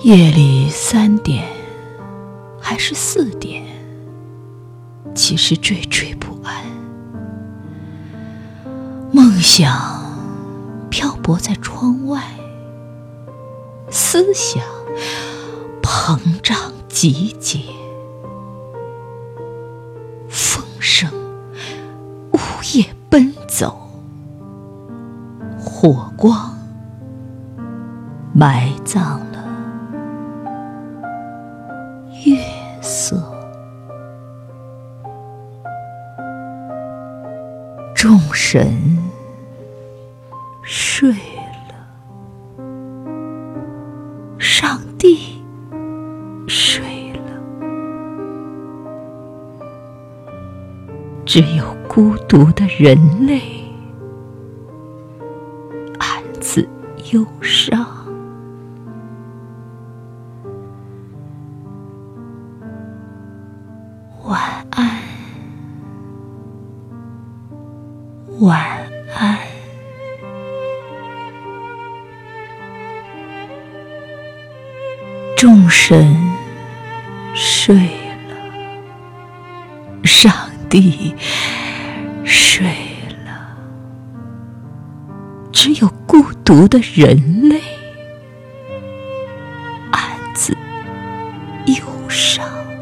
夜里三点还是四点，其实惴惴不安。梦想漂泊在窗外，思想膨胀集结，风声呜咽奔走，火光埋葬。月色，众神睡了，上帝睡了，只有孤独的人类暗自忧伤。晚安。晚安。众神睡了。上帝睡了。只有孤独的人类。暗自忧伤。